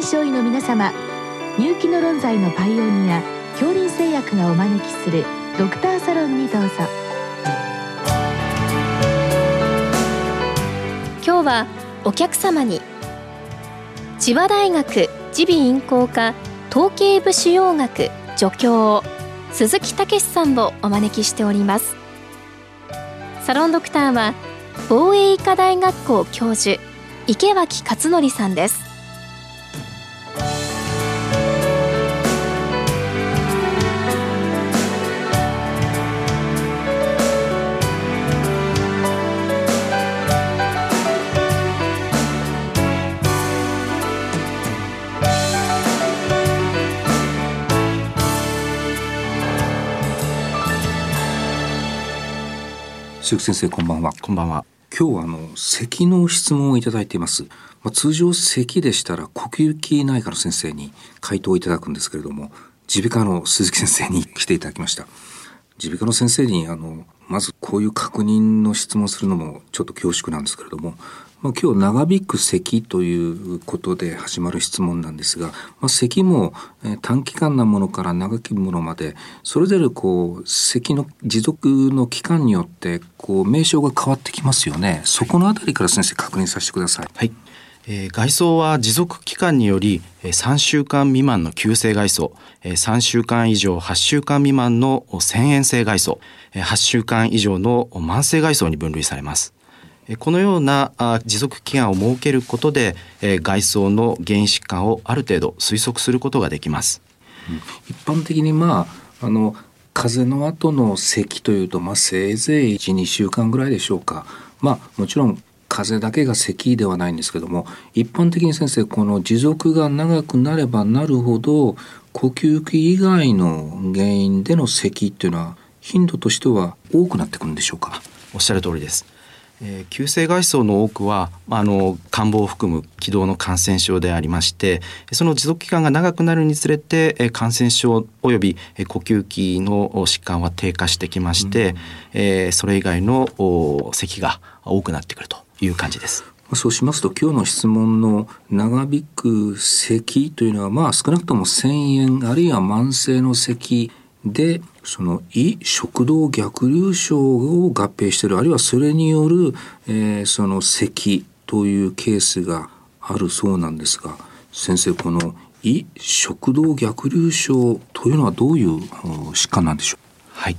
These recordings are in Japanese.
臨床医の皆様入気の論剤のパイオニア恐林製薬がお招きするドクターサロンにどうぞ。今日はお客様に千葉大学耳鼻咽喉科統計部腫瘍学助教鈴木武さんをお招きしております。サロンドクターは防衛医科大学校教授池脇勝則さんです。鈴木先生こんばんは。こんばんは。今日はあの咳の質問をいただいています、まあ、通常咳でしたら呼吸器内科の先生に回答をいただくんですけれども耳鼻科の鈴木先生に来ていただきました。耳鼻科の先生にあのまずこういう確認の質問するのもちょっと恐縮なんですけれども、まあ、今日長引く咳ということで始まる質問なんですが、まあ、咳も、短期間なものから長きものまでそれぞれこう咳の持続の期間によってこう名称が変わってきますよねそこのあたりから先生確認させてください。はい。えー外装は持続期間により3週間未満の急性外装、3週間以上8週間未満の遷延性外装、8週間以上の慢性外装に分類されます。えーこのようなあ持続期間を設けることで、えー外装の原因疾患をある程度推測することができます。一般的にまああの風邪の後の咳というと、まあ、せいぜい12週間ぐらいでしょうかまあもちろん風邪だけが咳ではないんですけども一般的に先生この持続が長くなればなるほど呼吸器以外の原因での咳っていうのは頻度としては多くなってくるんでしょうか？おっしゃる通りです。えー急性外装の多くは、まああの感冒を含む気道の感染症でありましてその持続期間が長くなるにつれてえー感染症およびえー呼吸器のお疾患は低下してきまして、えーそれ以外のお咳が多くなってくるという感じです。そうしますと今日の質問の長引く咳というのはまあ少なくとも遷延あるいは慢性の咳でその胃食道逆流症を合併しているあるいはそれによる、えーその咳というケースがあるそうなんですが先生この胃食道逆流症というのはどういう疾患なんでしょう？はい。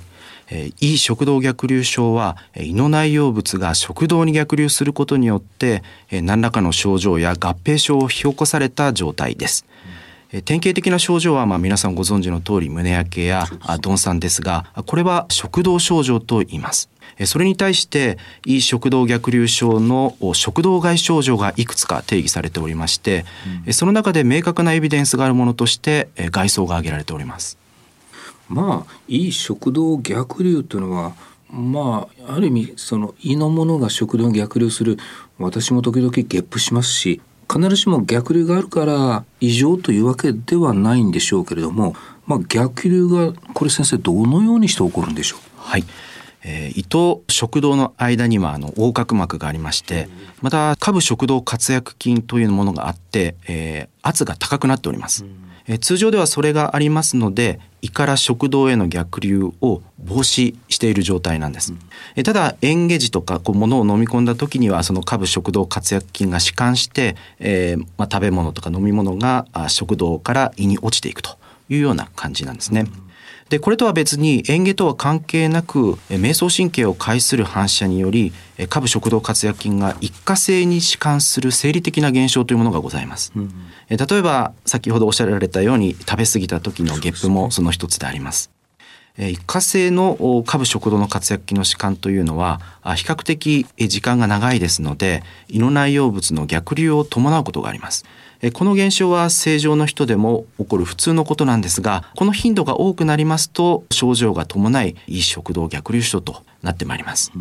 えー胃食道逆流症は胃の内容物が食道に逆流することによって何らかの症状や合併症を引き起こされた状態です。えー典型的な症状はまあ皆さんご存知の通り胸焼けやあ鈍酸ですがあこれは食道症状と言います。えーそれに対して胃食道逆流症のお食道外症状がいくつか定義されておりまして、えーその中で明確なエビデンスがあるものとしてえー外装が挙げられております。うまあ胃食道逆流というのはまあある意味その胃のものが食道に逆流する私も時々ゲップしますし必ずしも逆流があるから異常というわけではないんでしょうけれども、まあ、逆流がこれ先生どのようにして起こるんでしょう？はい。えー胃と食道の間にはあの横隔膜がありまして、また下部食道括約筋というものがあって、えー圧が高くなっております。えー通常ではそれがありますので胃から食道への逆流を防止している状態なんです。えーただ嚥下時とかこう物を飲み込んだ時にはその下部食道括約筋が弛緩して、えーまあ、食べ物とか飲み物があ食道から胃に落ちていくというような感じなんですね。でこれとは別に嚥下とは関係なくえ迷走神経を介する反射によりえ下部食道括約筋が一過性に弛緩する生理的な現象というものがございます。え例えば先ほどおっしゃられたように食べ過ぎた時のゲップもその一つであります。え一過性の下部食道の括約筋の弛緩というのはあ比較的え時間が長いですので胃の内容物の逆流を伴うことがあります。えこの現象は正常の人でも起こる普通のことなんですがこの頻度が多くなりますと症状が伴い胃食道逆流症となってまいります。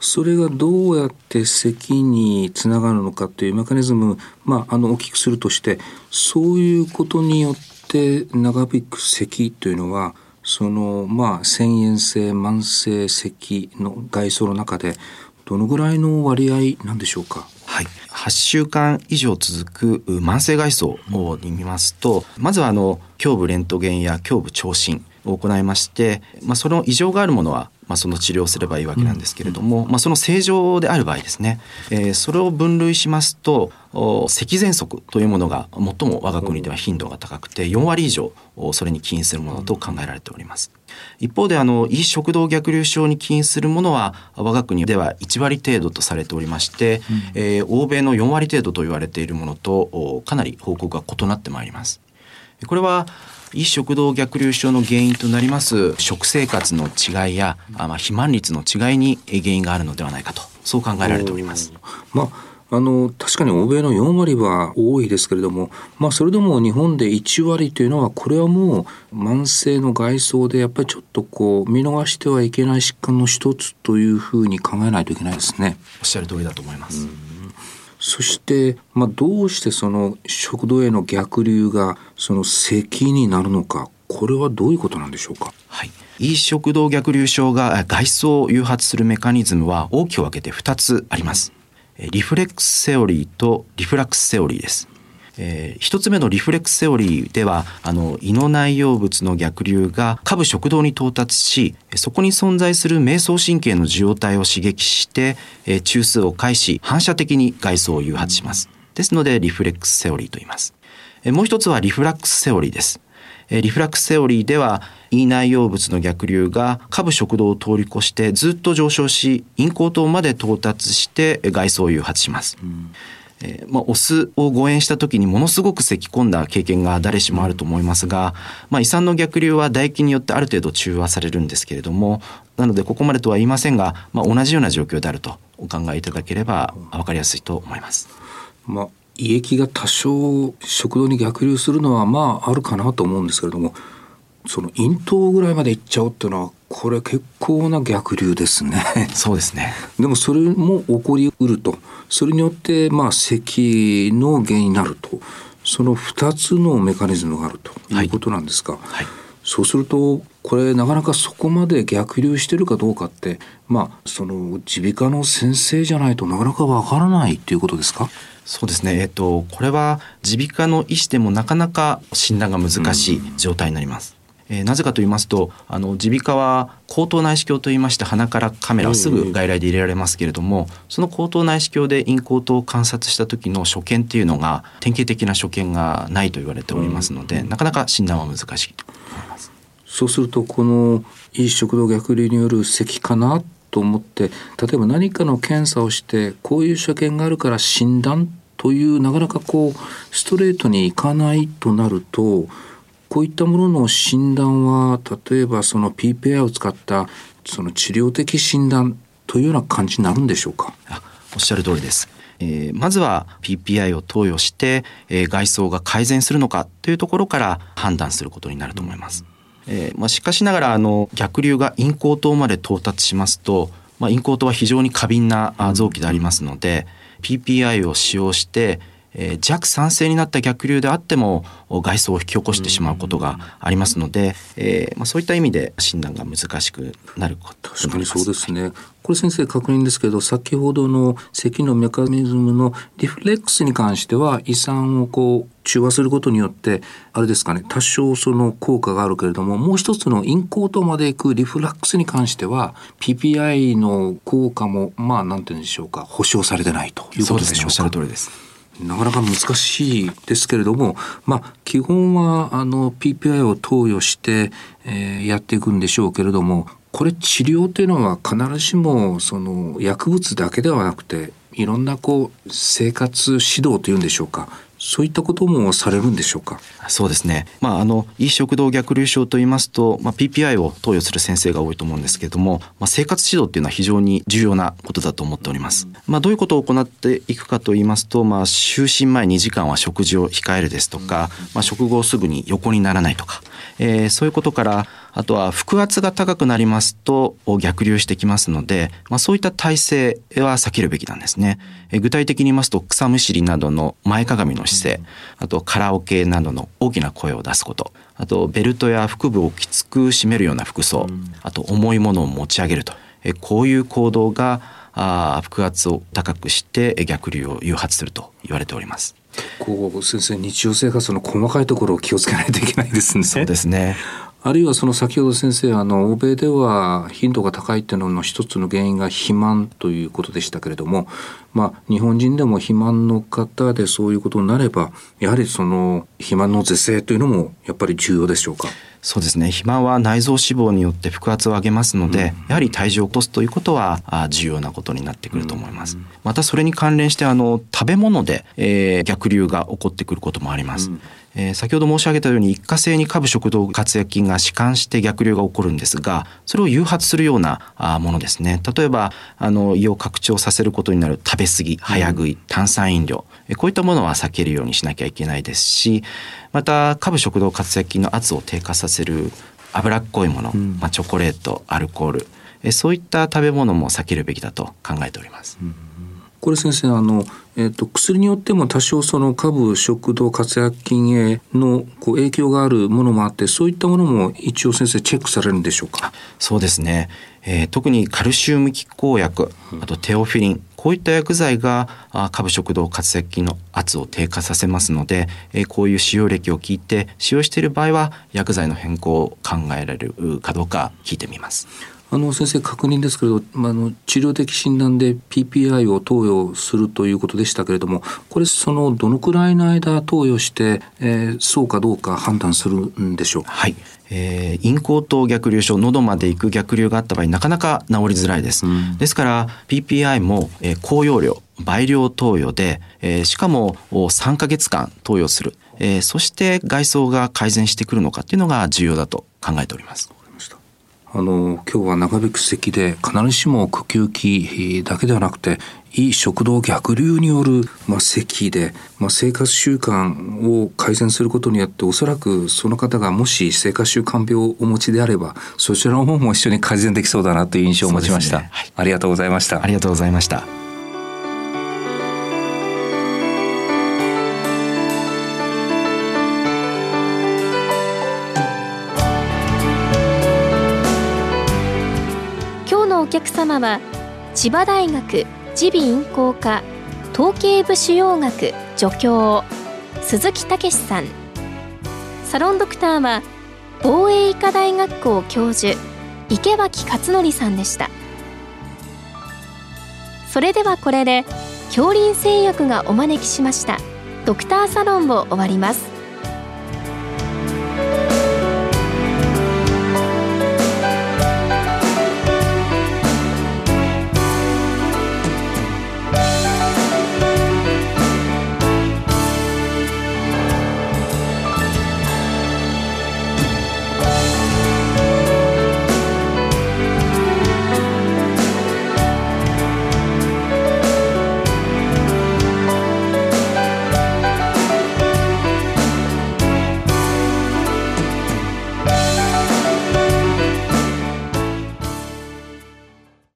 それがどうやって咳につながるのかというメカニズム、まあ、あのお聞きするとしてそういうことによって長引く咳というのはそのまあ遷延性慢性咳の外装の中でどのぐらいの割合なんでしょうか？はい、8週間以上続く慢性外装を見ますと、まずはあの胸部レントゲンや胸部聴診を行いまして、まあ、その異常があるものはまあ、その治療をすればいいわけなんですけれども、まあ、その正常である場合ですね、えー、それを分類しますと咳喘息というものが最も我が国では頻度が高くて4割以上それに起因するものと考えられております。一方であの胃食道逆流症に起因するものは我が国では1割程度とされておりまして、うん、えー、欧米の4割程度と言われているものとかなり報告が異なってまいります。これは胃食道逆流症の原因となります食生活の違いや、まあ、肥満率の違いに原因があるのではないかとそう考えられております。まああの確かに欧米の4割は多いですけれども、まあ、それでも日本で1割というのはこれはもう慢性の外装でやっぱりちょっとこう見逃してはいけない疾患の一つというふうに考えないといけないですね。おっしゃる通りだと思います。そして、まあ、どうしてその食道への逆流がその咳になるのかこれはどういうことなんでしょうか？はい。胃食道逆流症が外装を誘発するメカニズムは大きく分けて2つあります。リフレックスセオリーとリフラックスセオリーです。えー、一つ目のリフレックスセオリーではあの胃の内容物の逆流が下部食道に到達しそこに存在する迷走神経の受容体を刺激して、えー、中枢を介し反射的に外装を誘発します。ですのでリフレックスセオリーと言います、えー、もう一つはリフラックスセオリーです。リフラックスセオリーでは胃内容物の逆流が下部食道を通り越してずっと上昇し咽喉頭まで到達して外装を誘発します、うん。えー、まあ、お酢を誤嚥した時にものすごく咳き込んだ経験が誰しもあると思いますが、まあ、胃酸の逆流は唾液によってある程度中和されるんですけれどもなのでここまでとは言いませんが、まあ、同じような状況であるとお考えいただければ分かりやすいと思います。まあ、胃液が多少食道に逆流するのはまああるかなと思うんですけれどもその咽頭ぐらいまで行っちゃうっていうのはこれ結構な逆流ですね。そうですね。でもそれも起こりうると。それによってまあ咳の原因になると。その2つのメカニズムがあるということなんですか。はいはい、そうするとこれなかなかそこまで逆流してるかどうかってまあその耳鼻科の先生じゃないとなかなかわからないっていうことですか？そうですね、えっと、これは耳鼻科の医師でもなかなか診断が難しい状態になります。えー、なぜかと言いますとあの耳鼻科は口頭内視鏡といいまして鼻からカメラをすぐ外来で入れられますけれども、その口頭内視鏡で咽喉頭を観察した時の所見っていうのが典型的な所見がないと言われておりますので、なかなか診断は難しいと思います。そうするとこの胃食道逆流による咳かなと思って例えば何かの検査をしてこういう所見があるから診断というなかなかこうストレートにいかないとなるとこういったものの診断は例えばその PPI を使ったその治療的診断というような感じになるんでしょうか？おっしゃる通りです。えー、まずは PPI を投与して、えー、外装が改善するのかというところから判断することになると思います。えーまあ、しかしながらあの逆流が咽喉頭まで到達しますと、まあ、咽喉頭は非常に過敏な臓器でありますので PPI を使用してえー、弱酸性になった逆流であっても外装を引き起こしてしまうことがありますので、えーまあ、そういった意味で診断が難しくなること確かにそうですね。これ先生確認ですけど先ほどの咳のメカニズムのリフレックスに関しては胃酸をこう中和することによってあれですかね多少その効果があるけれどももう一つのインコートまでいくリフラックスに関しては PPI の効果もまあなんて言うんでしょうか保証されてないということでしょうか。そうですねおっしゃる通りです。なかなか難しいですけれども、まあ、基本はあの PPI を投与して、えー、やっていくんでしょうけれどもこれ治療というのは必ずしもその薬物だけではなくていろんなこう生活指導というんでしょうかそういったこともされるんでしょうか？そうですね。まあ、あの、胃食道逆流症と言いますと、まあ、PPI を投与する先生が多いと思うんですけれども、まあ、生活指導っていうのは非常に重要なことだと思っております。まあ、どういうことを行っていくかと言いますと、まあ、就寝前2時間は食事を控えるですとか、まあ、食後すぐに横にならないとか、えー、そういうことから、あとは腹圧が高くなりますと逆流してきますので、まあ、そういった体勢は避けるべきなんですね。え具体的に言いますと草むしりなどの前かがみの姿勢、あとカラオケなどの大きな声を出すこと、あとベルトや腹部をきつく締めるような服装、あと重いものを持ち上げると、えこういう行動があ腹圧を高くして逆流を誘発すると言われております。こう先生日常生活の細かいところを気をつけないといけないですね。そうですねあるいはその先ほど先生あの欧米では頻度が高いっていうのの一つの原因が肥満ということでしたけれども、まあ、日本人でも肥満の方でそういうことになればやはりその肥満の是正というのもやっぱり重要でしょうか？そうですね。肥満は内臓脂肪によって腹圧を上げますので、うん、やはり体重を落とすということは重要なことになってくると思います、うん、またそれに関連してあの食べ物で、えー、逆流が起こってくることもあります、うんえー、先ほど申し上げたように一過性に下部食道活躍筋が弛緩して逆流が起こるんですがそれを誘発するようなものですね。例えばあの胃を拡張させることになる食べ過ぎ早食い炭酸飲料。こういったものは避けるようにしなきゃいけないですしまた下部食道活躍筋の圧を低下させる脂っこいもの、まあ、チョコレートアルコール。そういった食べ物も避けるべきだと考えております。うんこれ先生あの、えーと、薬によっても多少その下部食道活躍筋へのこう影響があるものもあってそういったものも一応先生チェックされるんでしょうか？そうですね、えー、特にカルシウム拮抗薬あとテオフィリンこういった薬剤が下部食道活躍筋の圧を低下させますので、えー、こういう使用歴を聞いて使用している場合は薬剤の変更を考えられるかどうか聞いてみます。あの先生確認ですけれど、まあ、の治療的診断で PPI を投与するということでしたけれどもこれそのどのくらいの間投与して、えー、そうかどうか判断するんでしょう？はい。えー、咽喉頭逆流症喉まで行く逆流があった場合なかなか治りづらいです、うん、ですから PPI も、えー、高容量倍量投与で、えー、しかも3か月間投与する、えー、そして外装が改善してくるのかっていうのが重要だと考えておりますあの今日は長引く咳で必ずしも呼吸器だけではなくて胃食道逆流による、まあ、咳で、まあ、生活習慣を改善することによっておそらくその方がもし生活習慣病をお持ちであればそちらの方も一緒に改善できそうだなという印象を持ちました、ね。はい、ありがとうございました。ありがとうございました客様は千葉大学耳鼻咽喉科統計部腫瘍学助教鈴木武さん。サロンドクターは防衛医科大学校教授池脇勝則さんでした。それではこれで恐林製薬がお招きしましたドクターサロンを終わります。